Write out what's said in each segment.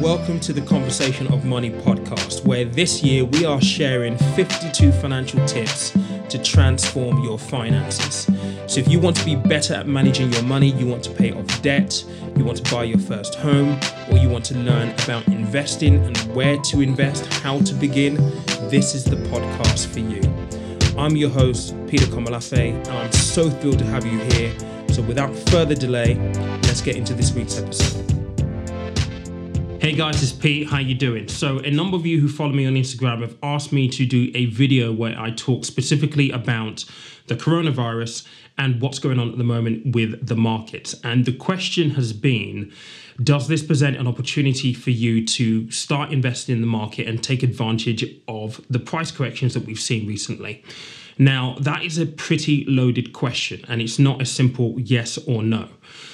Welcome to the Conversation of Money podcast, where this year we are sharing 52 financial tips to transform your finances. So, if you want to be better at managing your money, you want to pay off debt, you want to buy your first home, or you want to learn about investing and where to invest, how to begin, this is the podcast for you. I'm your host, Peter Komolafe, and I'm so thrilled to have you here. So, without further delay, let's get into this week's episode. Hey guys, it's Pete. How you doing? So, a number of you who follow me on Instagram have asked me to do a video where I talk specifically about the coronavirus and what's going on at the moment with the markets. And the question has been does this present an opportunity for you to start investing in the market and take advantage of the price corrections that we've seen recently? Now, that is a pretty loaded question, and it's not a simple yes or no.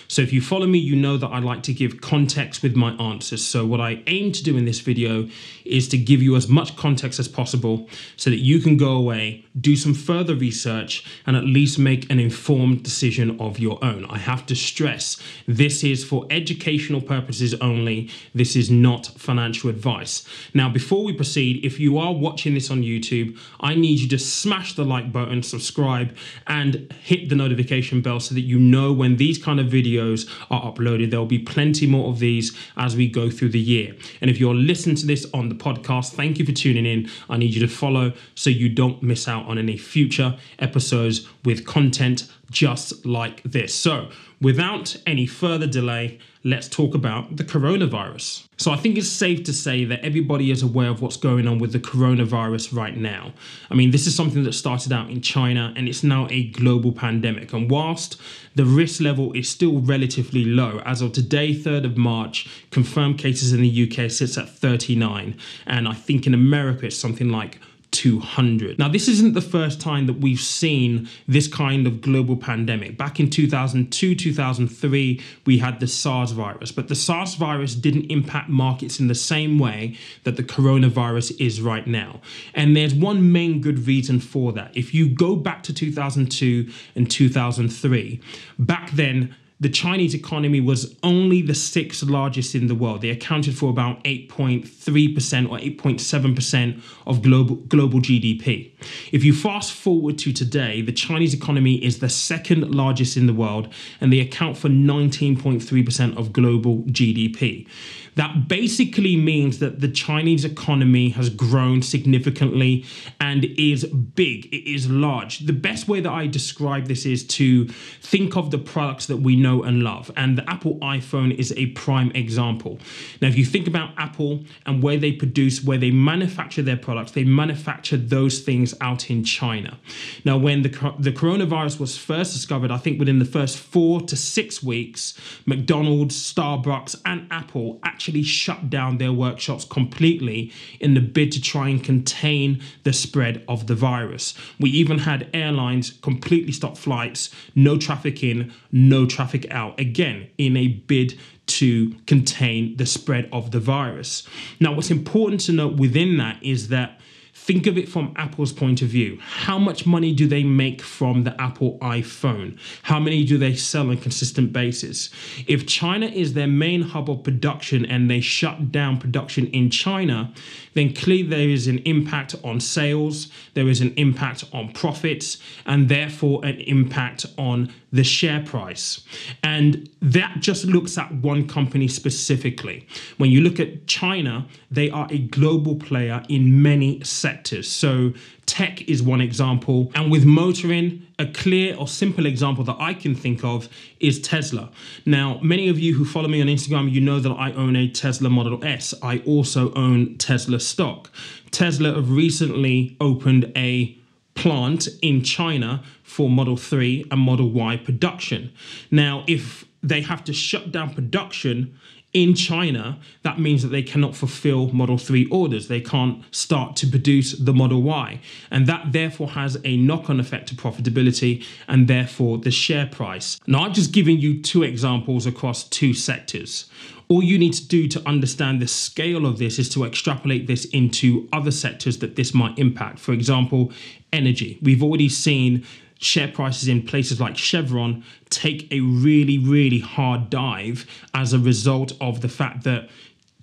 So if you follow me, you know that I like to give context with my answers. So what I aim to do in this video is to give you as much context as possible so that you can go away, do some further research, and at least make an informed decision of your own. I have to stress this is for educational purposes only. This is not financial advice. Now, before we proceed, if you are watching this on YouTube, I need you to smash the like button, subscribe, and hit the notification bell so that you know when these kind of videos are uploaded. There will be plenty more of these as we go through the year. And if you're listening to this on the podcast, thank you for tuning in. I need you to follow so you don't miss out on any future episodes with content just like this. So, without any further delay, let's talk about the coronavirus. So, I think it's safe to say that everybody is aware of what's going on with the coronavirus right now. I mean, this is something that started out in China and it's now a global pandemic. And whilst the risk level is still relatively low, as of today, 3rd of March, confirmed cases in the UK sits at 39. And I think in America it's something like 200. Now, this isn't the first time that we've seen this kind of global pandemic. Back in 2002, 2003, we had the SARS virus, but the SARS virus didn't impact markets in the same way that the coronavirus is right now. And there's one main good reason for that. If you go back to 2002 and 2003, back then, the Chinese economy was only the sixth largest in the world. They accounted for about 8.3% or 8.7% of global, global GDP. If you fast forward to today, the Chinese economy is the second largest in the world and they account for 19.3% of global GDP. That basically means that the Chinese economy has grown significantly and is big, it is large. The best way that I describe this is to think of the products that we know and love, and the Apple iPhone is a prime example. Now, if you think about Apple and where they produce, where they manufacture their products, they manufacture those things out in China. Now, when the, the coronavirus was first discovered, I think within the first four to six weeks, McDonald's, Starbucks, and Apple actually actually shut down their workshops completely in the bid to try and contain the spread of the virus. We even had airlines completely stop flights, no traffic in, no traffic out, again, in a bid to contain the spread of the virus. Now, what's important to note within that is that Think of it from Apple's point of view. How much money do they make from the Apple iPhone? How many do they sell on a consistent basis? If China is their main hub of production and they shut down production in China, then clearly there is an impact on sales, there is an impact on profits, and therefore an impact on the share price. And that just looks at one company specifically. When you look at China, they are a global player in many sectors. So tech is one example. And with motoring, a clear or simple example that I can think of is Tesla. Now, many of you who follow me on Instagram, you know that I own a Tesla Model S. I also own Tesla stock. Tesla have recently opened a plant in China for Model 3 and Model Y production. Now, if they have to shut down production in China, that means that they cannot fulfill Model 3 orders. They can't start to produce the Model Y. And that therefore has a knock on effect to profitability and therefore the share price. Now, I've just given you two examples across two sectors. All you need to do to understand the scale of this is to extrapolate this into other sectors that this might impact. For example, energy. We've already seen share prices in places like Chevron take a really, really hard dive as a result of the fact that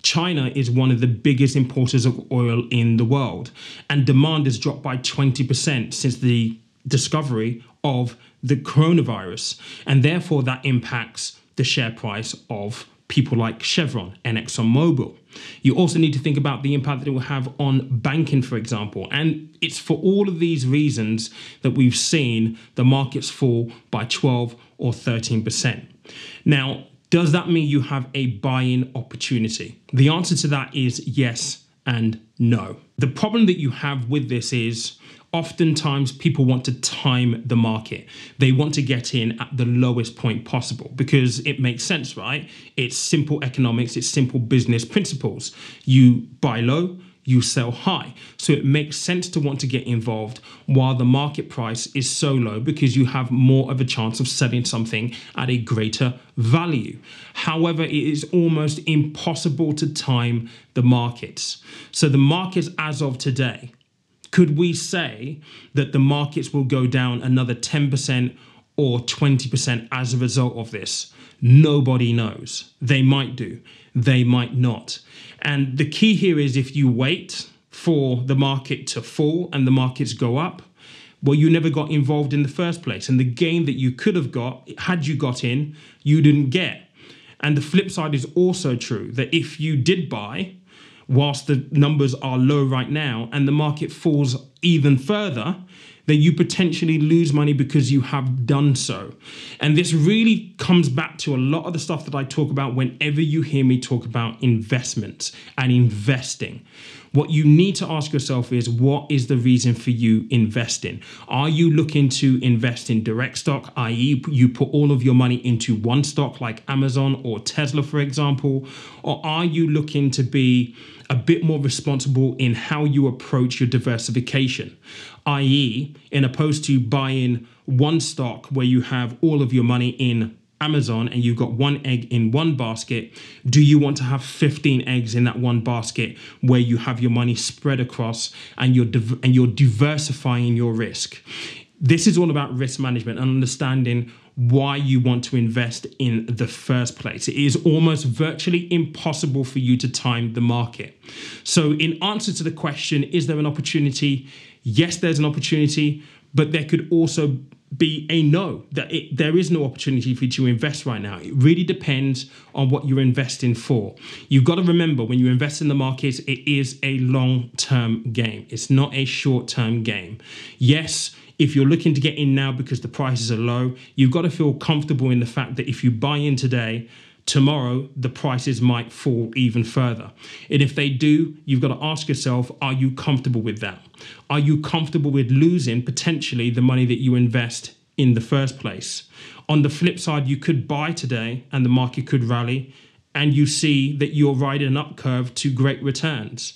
China is one of the biggest importers of oil in the world, and demand has dropped by 20% since the discovery of the coronavirus. And therefore, that impacts the share price of people like Chevron and ExxonMobil. You also need to think about the impact that it will have on banking, for example. And it's for all of these reasons that we've seen the markets fall by 12 or 13%. Now, does that mean you have a buying opportunity? The answer to that is yes and no. The problem that you have with this is oftentimes people want to time the market. They want to get in at the lowest point possible because it makes sense, right? It's simple economics, it's simple business principles. You buy low, you sell high. So it makes sense to want to get involved while the market price is so low because you have more of a chance of selling something at a greater value. However, it is almost impossible to time the markets. So the markets as of today, could we say that the markets will go down another 10% or 20% as a result of this? Nobody knows. They might do, they might not. And the key here is if you wait for the market to fall and the markets go up, well, you never got involved in the first place. And the gain that you could have got, had you got in, you didn't get. And the flip side is also true that if you did buy, whilst the numbers are low right now and the market falls even further, then you potentially lose money because you have done so. And this really comes back to a lot of the stuff that I talk about whenever you hear me talk about investments and investing. What you need to ask yourself is what is the reason for you investing? Are you looking to invest in direct stock, i.e., you put all of your money into one stock like Amazon or Tesla, for example? Or are you looking to be a bit more responsible in how you approach your diversification, i.e., in opposed to buying one stock where you have all of your money in Amazon and you've got one egg in one basket, do you want to have 15 eggs in that one basket where you have your money spread across and you're div- and you're diversifying your risk? This is all about risk management and understanding why you want to invest in the first place. It is almost virtually impossible for you to time the market. So, in answer to the question, is there an opportunity? Yes, there's an opportunity, but there could also be a no that it, there is no opportunity for you to invest right now. It really depends on what you're investing for. You've got to remember when you invest in the markets, it is a long term game, it's not a short term game. Yes, if you're looking to get in now because the prices are low, you've got to feel comfortable in the fact that if you buy in today, tomorrow the prices might fall even further. And if they do, you've got to ask yourself are you comfortable with that? Are you comfortable with losing potentially the money that you invest in the first place? On the flip side, you could buy today and the market could rally, and you see that you're riding an up curve to great returns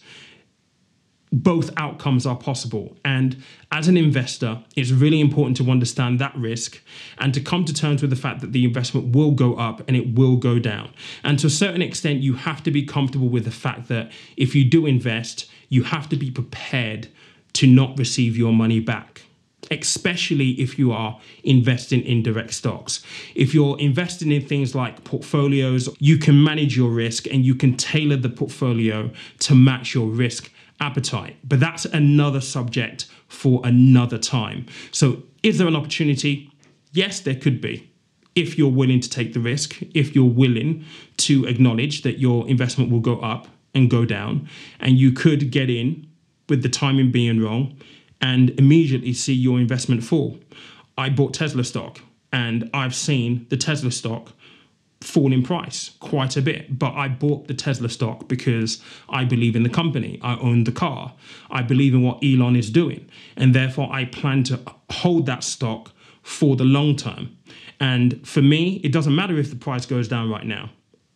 both outcomes are possible. And as an investor, it's really important to understand that risk and to come to terms with the fact that the investment will go up and it will go down. And to a certain extent, you have to be comfortable with the fact that if you do invest, you have to be prepared to not receive your money back. Especially if you are investing in direct stocks. If you're investing in things like portfolios, you can manage your risk and you can tailor the portfolio to match your risk appetite. But that's another subject for another time. So, is there an opportunity? Yes, there could be. If you're willing to take the risk, if you're willing to acknowledge that your investment will go up and go down, and you could get in with the timing being wrong and immediately see your investment fall. I bought Tesla stock and I've seen the Tesla stock fall in price quite a bit. But I bought the Tesla stock because I believe in the company. I own the car. I believe in what Elon is doing. And therefore, I plan to hold that stock for the long term. And for me, it doesn't matter if the price goes down right now.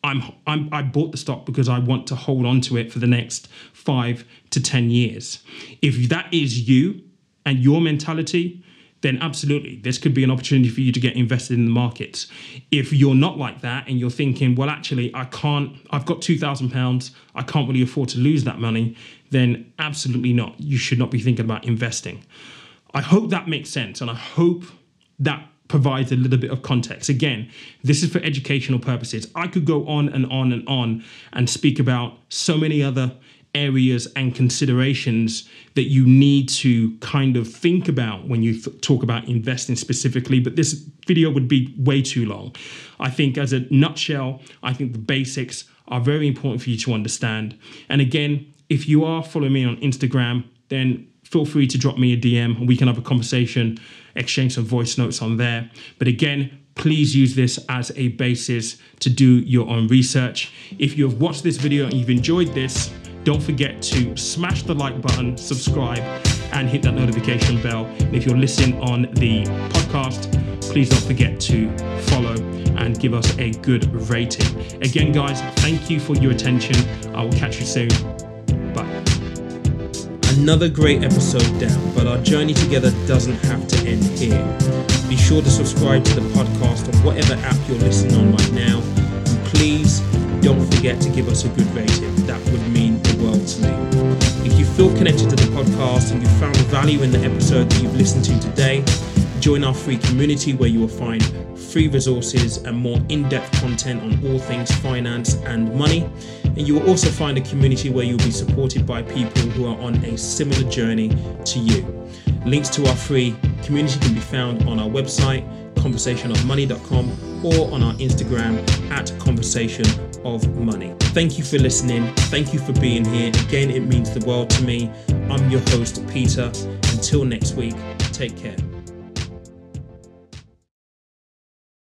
I'm, I'm, I bought the stock because I want to hold on to it for the next five to 10 years. If that is you and your mentality, then absolutely, this could be an opportunity for you to get invested in the markets. If you're not like that and you're thinking, well, actually, I can't, I've got £2,000, I can't really afford to lose that money, then absolutely not. You should not be thinking about investing. I hope that makes sense. And I hope that provides a little bit of context. Again, this is for educational purposes. I could go on and on and on and speak about so many other areas and considerations that you need to kind of think about when you th- talk about investing specifically. But this video would be way too long. I think, as a nutshell, I think the basics are very important for you to understand. And again, if you are following me on Instagram, then feel free to drop me a DM and we can have a conversation, exchange some voice notes on there. But again, please use this as a basis to do your own research. If you have watched this video and you've enjoyed this, don't forget to smash the like button, subscribe, and hit that notification bell. And if you're listening on the podcast, please don't forget to follow and give us a good rating. Again, guys, thank you for your attention. I will catch you soon. Bye. Another great episode down, but our journey together doesn't have to end here. Be sure to subscribe to the podcast on whatever app you're listening on right now. And please don't forget to give us a good rating. That would mean me. If you feel connected to the podcast and you found value in the episode that you've listened to today, join our free community where you will find free resources and more in depth content on all things finance and money. And you will also find a community where you'll be supported by people who are on a similar journey to you. Links to our free community can be found on our website, conversationofmoney.com, or on our Instagram at conversationofmoney. Thank you for listening. Thank you for being here. Again, it means the world to me. I'm your host, Peter. Until next week, take care.